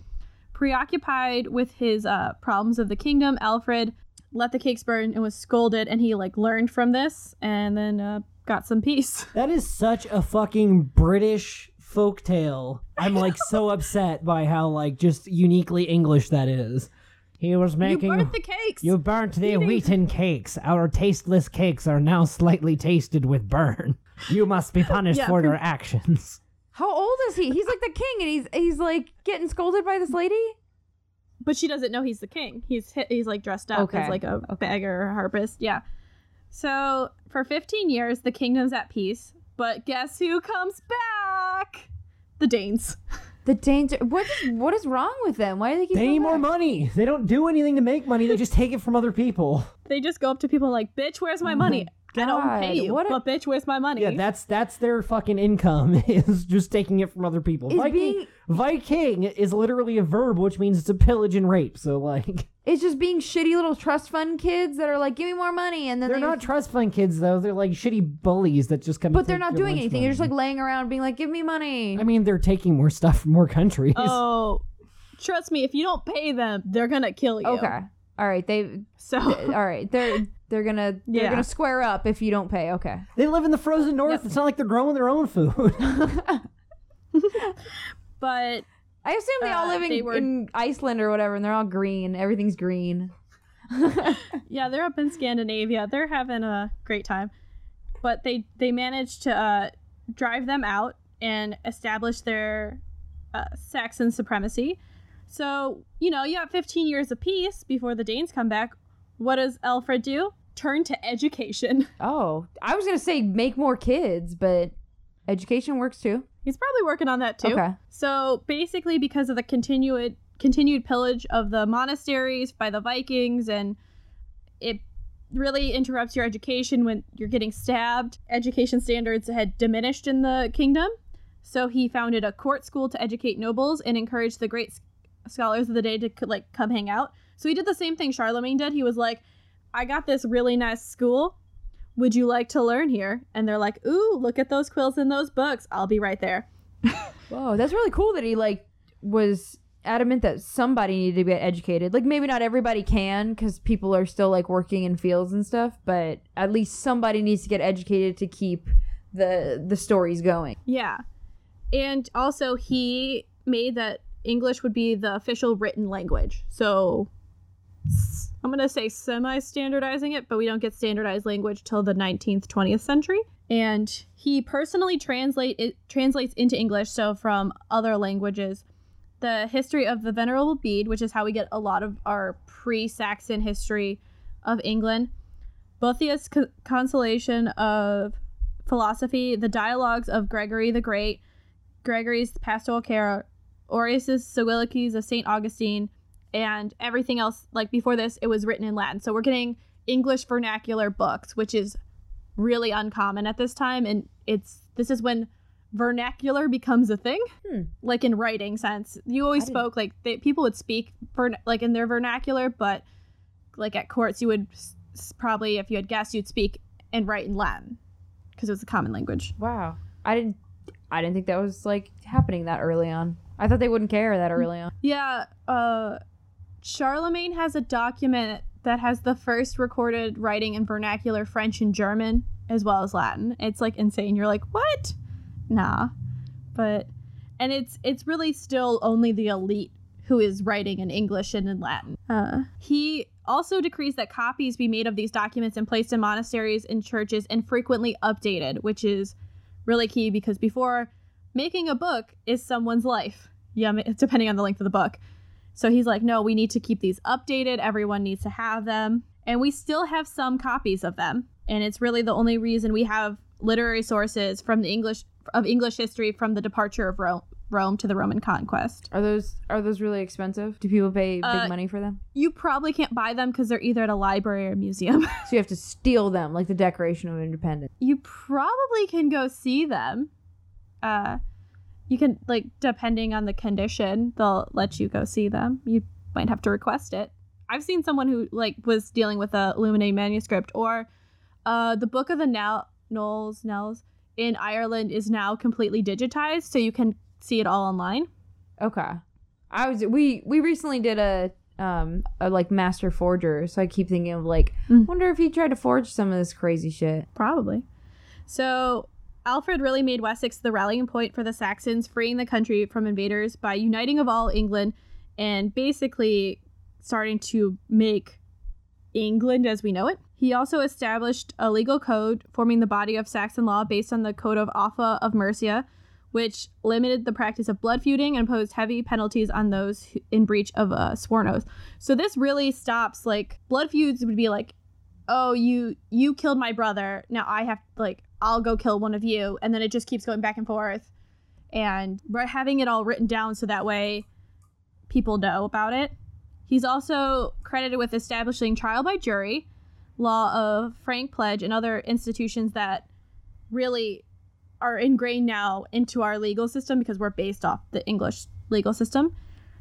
Preoccupied with his uh, problems of the kingdom, Alfred let the cakes burn and was scolded, and he like learned from this and then uh, got some peace. <laughs> That is such a fucking British folktale. I'm like so upset by how like just uniquely English that is. He was making. You burnt the cakes. You burnt the Eating- wheaten cakes. Our tasteless cakes are now slightly tasted with burn. You must be <laughs> punished Yeah, for your actions. How old is he? He's like the king, and he's he's like getting scolded by this lady. But she doesn't know he's the king. He's hi- he's like dressed up Okay. as like a beggar or harpist. Yeah. So for 15 years, the kingdom's at peace. But guess who comes back? The Danes. The danger. What is what is wrong with them? Why do they keep? They coming need more money. They don't do anything to make money. They just take it from other people. They just go up to people like, "Bitch, where's my oh money? I don't pay you, what a- but bitch, where's my money?" Yeah, that's that's their fucking income <laughs> is just taking it from other people. Is Viking, being- Viking is literally a verb, which means it's a pillage and rape. So like, <laughs> It's just being shitty little trust fund kids that are like, give me more money, and then they're they not trust fund kids though. They're like shitty bullies that just come. But and they're take not your doing lunch anything. They're just money. like laying around, being like, give me money. I mean, they're taking more stuff from more countries. <laughs> Oh, trust me, if you don't pay them, they're gonna kill you. okay, all right. They So all right. They're They're gonna they're Yeah. gonna square up if you don't pay. Okay. They live in the frozen north. It's not like they're growing their own food. <laughs> <laughs> But I assume they all Uh, live in, were- in Iceland or whatever, and they're all green. Everything's green. <laughs> yeah, they're up in Scandinavia. They're having a great time. But they they managed to uh, drive them out and establish their uh, Saxon supremacy. So you know you got 15 years of peace before the Danes come back. What does Alfred do? Turn to education. <laughs> Oh, I was gonna say make more kids, but education works too. He's probably working on that too. Okay. So basically, because of the continued continued pillage of the monasteries by the Vikings, and it really interrupts your education when you're getting stabbed. Education standards had diminished in the kingdom, so he founded a court school to educate nobles and encourage the great scholars of the day to like come hang out. So he did the same thing Charlemagne did. He was like, "I got this really nice school." Would you like to learn here? And they're like, Ooh, look at those quills and those books. I'll be right there. <laughs> Whoa, that's really cool that he like was adamant that somebody needed to get educated. Like maybe not everybody can because people are still like working in fields and stuff, but at least somebody needs to get educated to keep the the stories going. Yeah. And also, he made that English would be the official written language. So I'm going to say semi standardizing it, but we don't get standardized language till the 19th, 20th century. And he personally translate it translates into English, so from other languages, the history of the Venerable Bede, which is how we get a lot of our pre Saxon history of England, Boethius' co- Consolation of Philosophy, the dialogues of Gregory the Great, Gregory's Pastoral Care, Orosius' Soliloquies of St. Augustine, and everything else. Like before this, it was written in Latin. So we're getting English vernacular books, which is really uncommon at this time. And it's this is when vernacular becomes a thing, Hmm. like in writing sense. You always I didn't- spoke like they, people would speak vern- like in their vernacular, but like at courts, you would s- probably, if you had guests, you'd speak and write in Latin because it was a common language. Wow. I didn't I didn't think that was like happening that early on. I thought they wouldn't care that early on. Yeah, uh Charlemagne has a document that has the first recorded writing in vernacular French and German as well as Latin. It's like insane. You're like, "What?" Nah. But and it's it's really still only the elite who is writing in English and in Latin. Uh, he also decrees that copies be made of these documents and placed in monasteries and churches and frequently updated, which is really key because before making a book is someone's life. Yeah, depending on the length of the book. So he's like, no, we need to keep these updated. Everyone needs to have them. And we still have some copies of them. And it's really the only reason we have literary sources from the English of English history from the departure of Rome, Rome to the Roman conquest. Are those are those really expensive? Do people pay big Uh, money for them? You probably can't buy them because they're either at a library or a museum. <laughs> So you have to steal them like the Declaration of Independence. you probably can go see them. Uh, you can like depending on the condition, they'll let you go see them. You might have to request it. I've seen someone who like was dealing with a Illuminae manuscript or uh, the Book of the Nell Knolls Nells in Ireland is now completely digitized, so you can see it all online. Okay. I was we we recently did a um a like master forger, so I keep thinking of like Mm. wonder if he tried to forge some of this crazy shit. Probably. So Alfred really made Wessex the rallying point for the Saxons, freeing the country from invaders by uniting of all England and basically starting to make England as we know it. He also established a legal code forming the body of Saxon law based on the Code of Offa of Mercia, which limited the practice of blood feuding and imposed heavy penalties on those in breach of a sworn oath. So this really stops like blood feuds would be like oh you you killed my brother now i have like i'll go kill one of you and then it just keeps going back and forth and we're having it all written down so that way people know about it he's also credited with establishing trial by jury law of frank pledge and other institutions that really are ingrained now into our legal system because we're based off the english legal system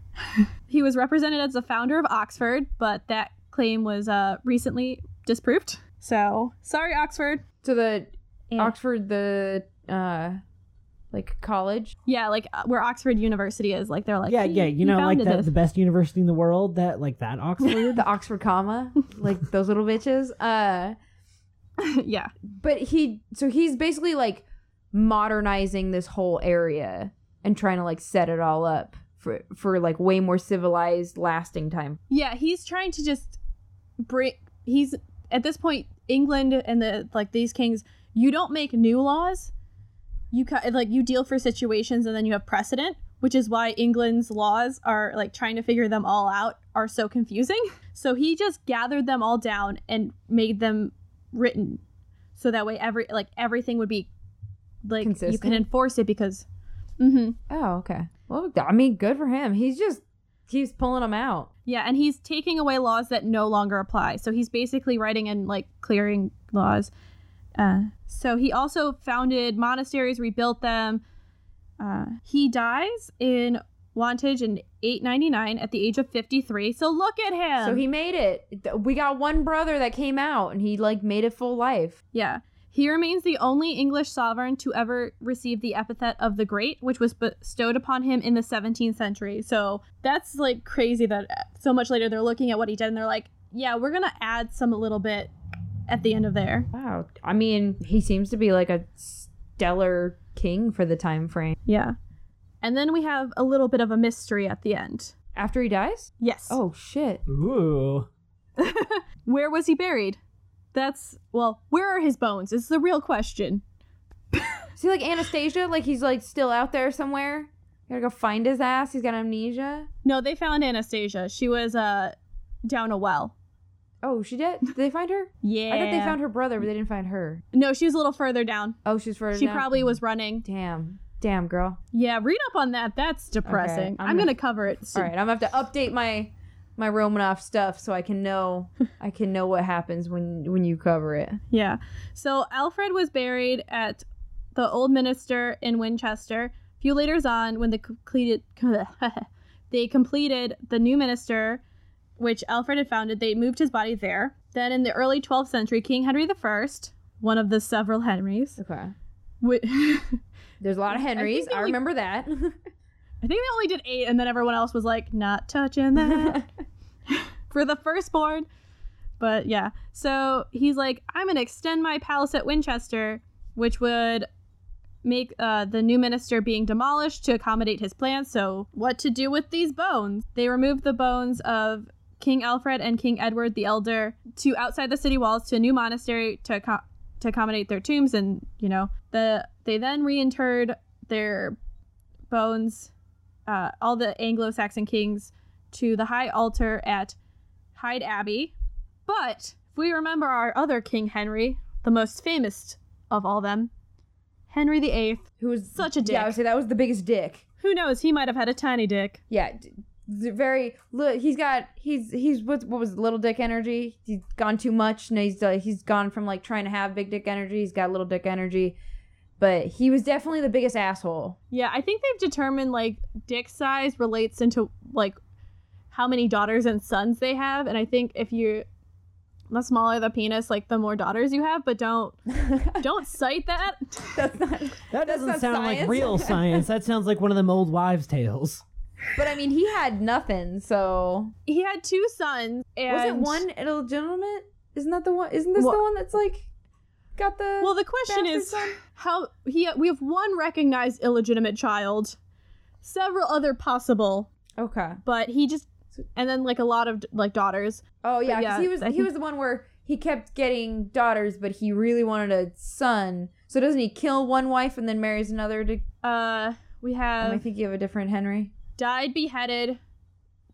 <laughs> he was represented as the founder of oxford but that claim was uh, recently disproved. So sorry, Oxford. So the And- Oxford the uh like college. Yeah, like uh, where Oxford University is. Like they're like, yeah, yeah. You know, like founded the, the best university in the world. That like that <laughs> Oxford. the Oxford comma, like <laughs> those little bitches. Uh <laughs> yeah, but he so he's basically like modernizing this whole area and trying to like set it all up for for like way more civilized lasting time. yeah. He's trying to just bring. He's at this point England and the like these kings. You don't make new laws. You ca- like you deal for situations and then you have precedent, which is why England's laws are like trying to figure them all out are so confusing. <laughs> So he just gathered them all down and made them written, so that way every like everything would be like you can enforce it because. mm-hmm. Oh, okay. Well, I mean, good for him. He's just keeps pulling them out. Yeah, and he's taking away laws that no longer apply. So he's basically writing and like clearing laws. Uh, so he also founded monasteries, rebuilt them. Uh, he dies in Wantage in 899 at the age of 53. So look at him. so he made it. We got one brother that came out and he like made it full life. yeah. He remains the only English sovereign to ever receive the epithet of the Great, which was bestowed upon him in the 17th century. So that's like crazy that uh, so much later they're looking at what he did and they're like, yeah, we're going to add some a little bit at the end of there. Wow. I mean, he seems to be like a stellar king for the time frame. Yeah. And then we have a little bit of a mystery at the end. After he dies? Yes. Oh shit. Ooh. <laughs> Where was he buried? That's, well, where are his bones? Is the real question. <laughs> Is he like Anastasia? Like he's like still out there somewhere? You gotta go find his ass. He's got amnesia. No, they found Anastasia. She was uh down a well. Oh, she did. Did they find her? Yeah. <laughs> I thought they found her brother, but they didn't find her. No, she was a little further down. Oh, she's further. She down? probably was running. Damn. Damn, girl. Yeah, read up on that. That's depressing. I'm I'm, gonna- gonna cover it. All soon. right, I'm gonna have to update my my Romanov stuff so I can know I can know what happens when when you cover it. <laughs> Yeah. So Alfred was buried at the old minster in Winchester. A few later on, when they completed <laughs> they completed the new minster, which Alfred had founded, they moved his body there. Then in the early 12th century, King Henry I, one of the several Henrys, Okay. <laughs> There's a lot of Henrys. I, only- remember that. <laughs> <laughs> I think they only did eight, and then everyone else was like, not touching that. for the firstborn. But yeah, so he's like, I'm gonna extend my palace at Winchester, which would make uh, the new minister being demolished to accommodate his plans. So, what to do with these bones? They removed the bones of King Alfred and King Edward the Elder to outside the city walls to a new monastery to acco- to accommodate their tombs, and you know the they then reinterred their bones, uh, all the Anglo-Saxon kings, to the high altar at Hyde Abbey. But if we remember our other King Henry, the most famous of all them, Henry VIII, Who was Such a dick. Yeah, I would say that was the biggest dick. who knows, he might have had a tiny dick. Yeah, d- very. Look, he's got he's he's what what was it, little dick energy? He's gone too much. No, he's uh, he's gone from like trying to have big dick energy. He's got little dick energy, but he was definitely the biggest asshole. Yeah, I think they've determined like dick size relates into like how many daughters and sons they have, and I think if you the smaller the penis, like the more daughters you have, but don't <laughs> don't cite that. That's not. That doesn't not sound like real science. That sounds like one of them old wives' tales. But I mean, he had nothing. So He had two sons, and was it one illegitimate? Isn't that the one? Isn't this What- the one that's like got the? Well, the question is son? how he we have one recognized illegitimate child, several other possible, okay. but he just and then like a lot of like daughters. Oh yeah, yeah, because he was I he think- was the one where he kept getting daughters, but he really wanted a son. So doesn't he kill one wife and then marries another? To, Uh, we am have I thinking of a different Henry? Died beheaded,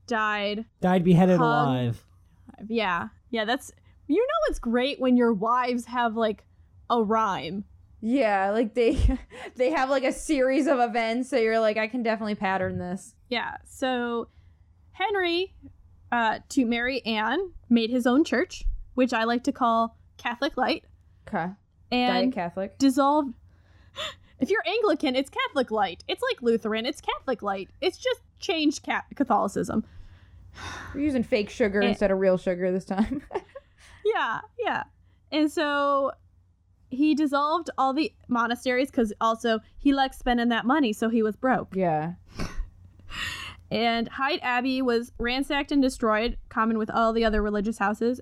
died. Died beheaded Hung. alive. Yeah, yeah. That's you know it's great when your wives have like a rhyme. Yeah, like they <laughs> they have like a series of events, so you're like, I can definitely pattern this. Yeah. So Henry, uh, to marry Anne, made his own church, which I like to call Catholic Light, Okay, and Diet Catholic. dissolved. If you're Anglican, it's Catholic Light. It's like Lutheran, it's Catholic Light. It's just changed ca- Catholicism. <sighs> We're using fake sugar Eh. instead of real sugar this time. <laughs> Yeah, yeah. And so he dissolved all the monasteries because also he liked spending that money, so he was broke. Yeah. <laughs> And Hyde Abbey was ransacked and destroyed, common with all the other religious houses.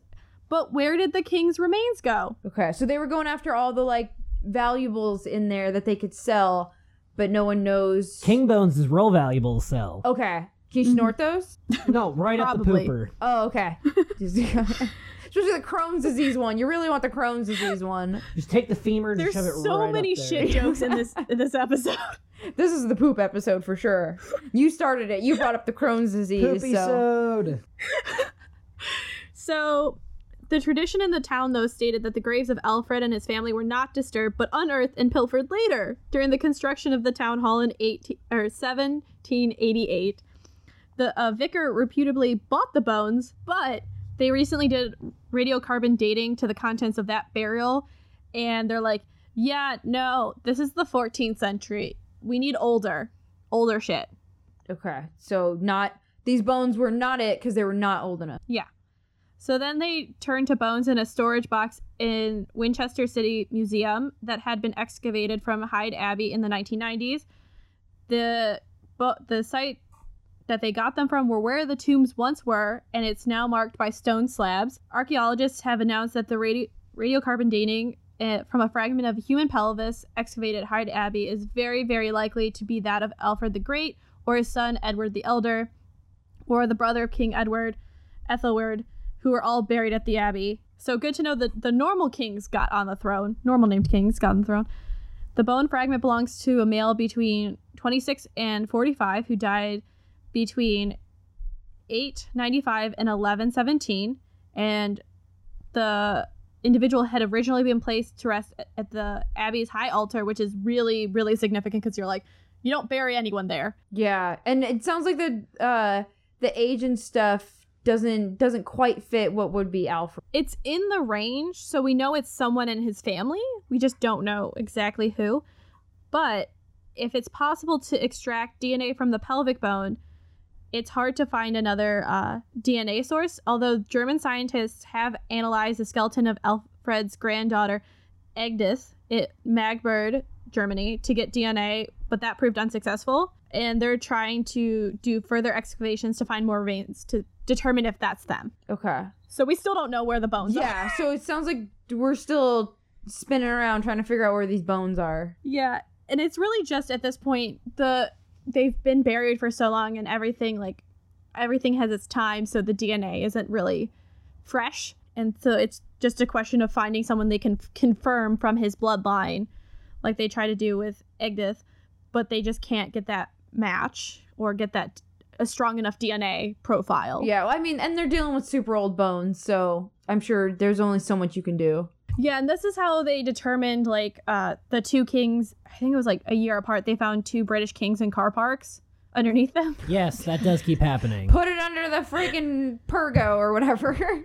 But where did the king's remains go? Okay. So they were going after all the like valuables in there that they could sell, but no one knows. King bones is real valuable to sell. Okay. Can you mm-hmm. snort those? <laughs> No, right up the Probably. pooper. Oh, okay. <laughs> Just- <laughs> Especially the Crohn's disease one. You really want the Crohn's disease one. Just take the femur and There's shove it so right many up there. shit jokes in this in this episode. This is the poop episode for sure. You started it. You brought up the Crohn's disease. Poopy So. sode. So, the tradition in the town, though, stated that the graves of Alfred and his family were not disturbed but unearthed and pilfered later during the construction of the town hall in 18, or 1788. The uh, vicar reputably bought the bones, but they recently did radiocarbon dating to the contents of that burial, and they're like, yeah, no, this is the 14th century. We need older, older shit. Okay. So not these bones were not it because they were not old enough. So then they turned to bones in a storage box in Winchester City Museum that had been excavated from Hyde Abbey in the 1990s. The bo- the site that they got them from were where the tombs once were, and it's now marked by stone slabs. Archaeologists have announced that the radi- radiocarbon dating uh, from a fragment of human pelvis excavated at Hyde Abbey is very, very likely to be that of Alfred the Great or his son Edward the Elder, or the brother of King Edward, Ethelwerd, who were all buried at the abbey. So good to know that the normal kings got on the throne. Normal named kings got on the throne. The bone fragment belongs to a male between 26 and 45 who died between 895 and 1117 and the individual had originally been placed to rest at- at the abbey's high altar which is really really significant because you're like you don't bury anyone there Yeah, and it sounds like the uh the age and stuff doesn't doesn't quite fit what would be Alfred. it's in the range, so we know it's someone in his family. We just don't know exactly who. But if it's possible to extract DNA from the pelvic bone, it's hard to find another uh, DNA source. Although German scientists have analyzed the skeleton of Alfred's granddaughter, Agnes, at Magdeburg, Germany, to get DNA, but that proved unsuccessful. And they're trying to do further excavations to find more veins to determine if that's them. Okay. So we still don't know where the bones are. Yeah, so it sounds like we're still spinning around trying to figure out where these bones are. Yeah, and it's really just at this point the they've been buried for so long and everything like everything has its time, so the DNA isn't really fresh, and so it's just a question of finding someone they can f- confirm from his bloodline, like they try to do with Egdith, but they just can't get that match or get that a strong enough DNA profile. Yeah, well, I mean, and they're dealing with super old bones, so I'm sure there's only so much you can do. Yeah, and this is how they determined like uh the two kings. I think it was like a year apart. They found two British kings in car parks underneath them. <laughs> Yes, that does keep happening. Put it under the freaking pergo or whatever. <laughs>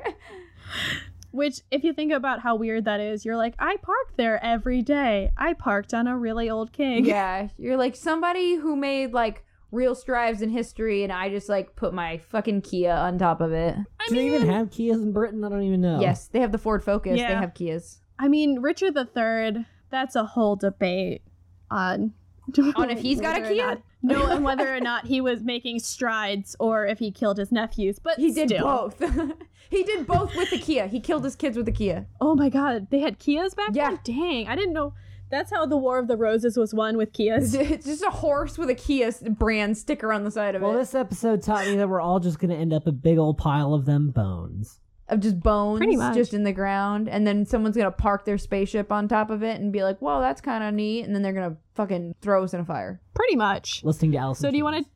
Which, if you think about how weird that is, you're like, I park there every day. I parked on a really old king. yeah, you're like somebody who made like real strides in history, and I just like put my fucking Kia on top of it. I Do they even have Kias in Britain? I don't even know. Yes, they have the Ford Focus. They Yeah. have Kias. I mean, Richard III. That's a whole debate on <laughs> On if he's got a whether or Kia? not- no, and whether or not he was making strides or if he killed his nephews. But He did still. both. <laughs> he did both with the Kia. He killed his kids with the Kia. Oh my God, they had Kias back Yeah. then. Dang, I didn't know. That's how the War of the Roses was won with Kias. <laughs> It's just a horse with a Kia brand sticker on the side of it. Well, this episode taught me that we're all just going to end up a big old pile of them bones. of just bones Pretty much. just in the ground and then someone's gonna park their spaceship on top of it and be like whoa that's kind of neat and then they're gonna fucking throw us in a fire Pretty much. Listening to Alice. So do you want to?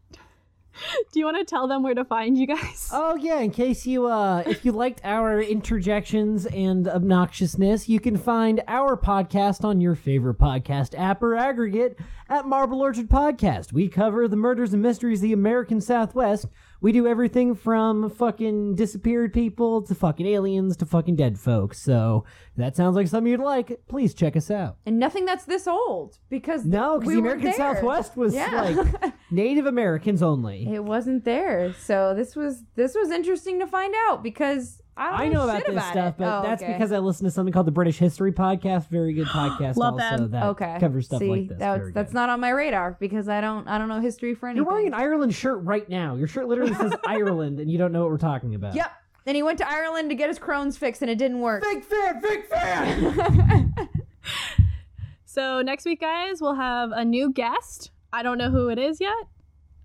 <laughs> Do you want to tell them where to find you guys? <laughs> Oh yeah, in case you uh if you liked our interjections and obnoxiousness, you can find our podcast on your favorite podcast app or aggregate at Marble Orchard Podcast. We cover the murders and mysteries of the American Southwest. We do everything from fucking disappeared people to fucking aliens to fucking dead folks. So if that sounds like something you'd like, please check us out. and nothing that's this old because No, because we the American. Southwest was Yeah. like <laughs> Native Americans only. it wasn't there so this was this was interesting to find out because I, don't I know about this stuff, it. but Oh, that's okay. because I listen to something called the British History Podcast. Very good <gasps> podcast. Love also them. that okay covers stuff See, like this. That's, Very that's good. not on my radar because I don't I don't know history for anything. You're wearing an Ireland shirt right now. Your shirt literally says <laughs> Ireland, and you don't know what we're talking about. Yep. Then he went to Ireland to get his Crohn's fixed and it didn't work. Big fan, big fan. <laughs> So next week, guys, we'll have a new guest. I don't know who it is yet.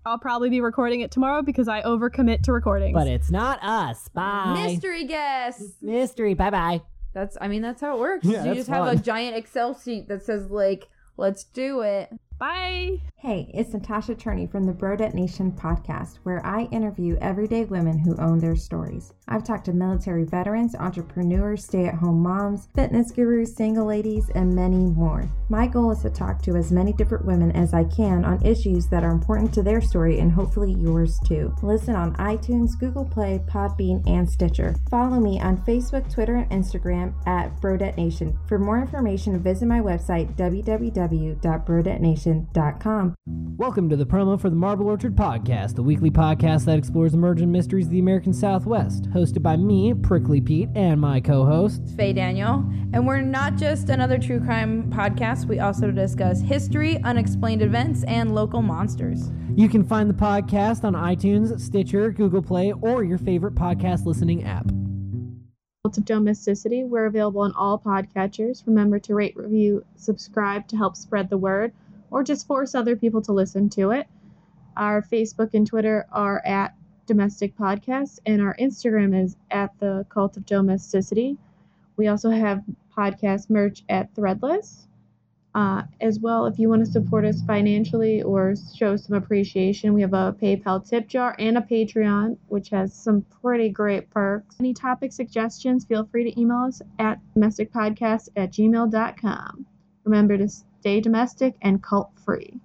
I'll probably be recording it tomorrow because I overcommit to recordings. but it's not us. Bye. Mystery guest. Mystery. Bye bye. That's I mean that's how it works. Yeah, you that's just have a giant Excel sheet that says like let's do it. Bye. Hey, it's Natasha Turney from the Brodette Nation podcast, where I interview everyday women who own their stories. I've talked to military veterans, entrepreneurs, stay at home moms, fitness gurus, single ladies, and many more. My goal is to talk to as many different women as I can on issues that are important to their story and hopefully yours too. Listen on iTunes, Google Play, Podbean, and Stitcher. Follow me on Facebook, Twitter, and Instagram at Brodette Nation. For more information, visit my website www.brodettenation.com. Welcome to the promo for the Marble Orchard Podcast, the weekly podcast that explores emerging mysteries of the American Southwest. Hosted by me, Prickly Pete, and my co-host. Faye Daniel. And we're not just another true crime podcast, we also discuss history, unexplained events, and local monsters. You can find the podcast on iTunes, Stitcher, Google Play, or your favorite podcast listening app. Cult of Domesticity. We're available on all podcatchers. Remember to rate, review, subscribe to help spread the word, or just force other people to listen to it. Our Facebook and Twitter are at Domestic Podcast, and our Instagram is at the Cult of Domesticity. We also have podcast merch at Threadless. Uh, as well, if you want to support us financially or show some appreciation, we have a PayPal tip jar and a Patreon, which has some pretty great perks. Any topic suggestions, feel free to email us at domesticpodcast at gmail.com. Remember to stay domestic and cult free.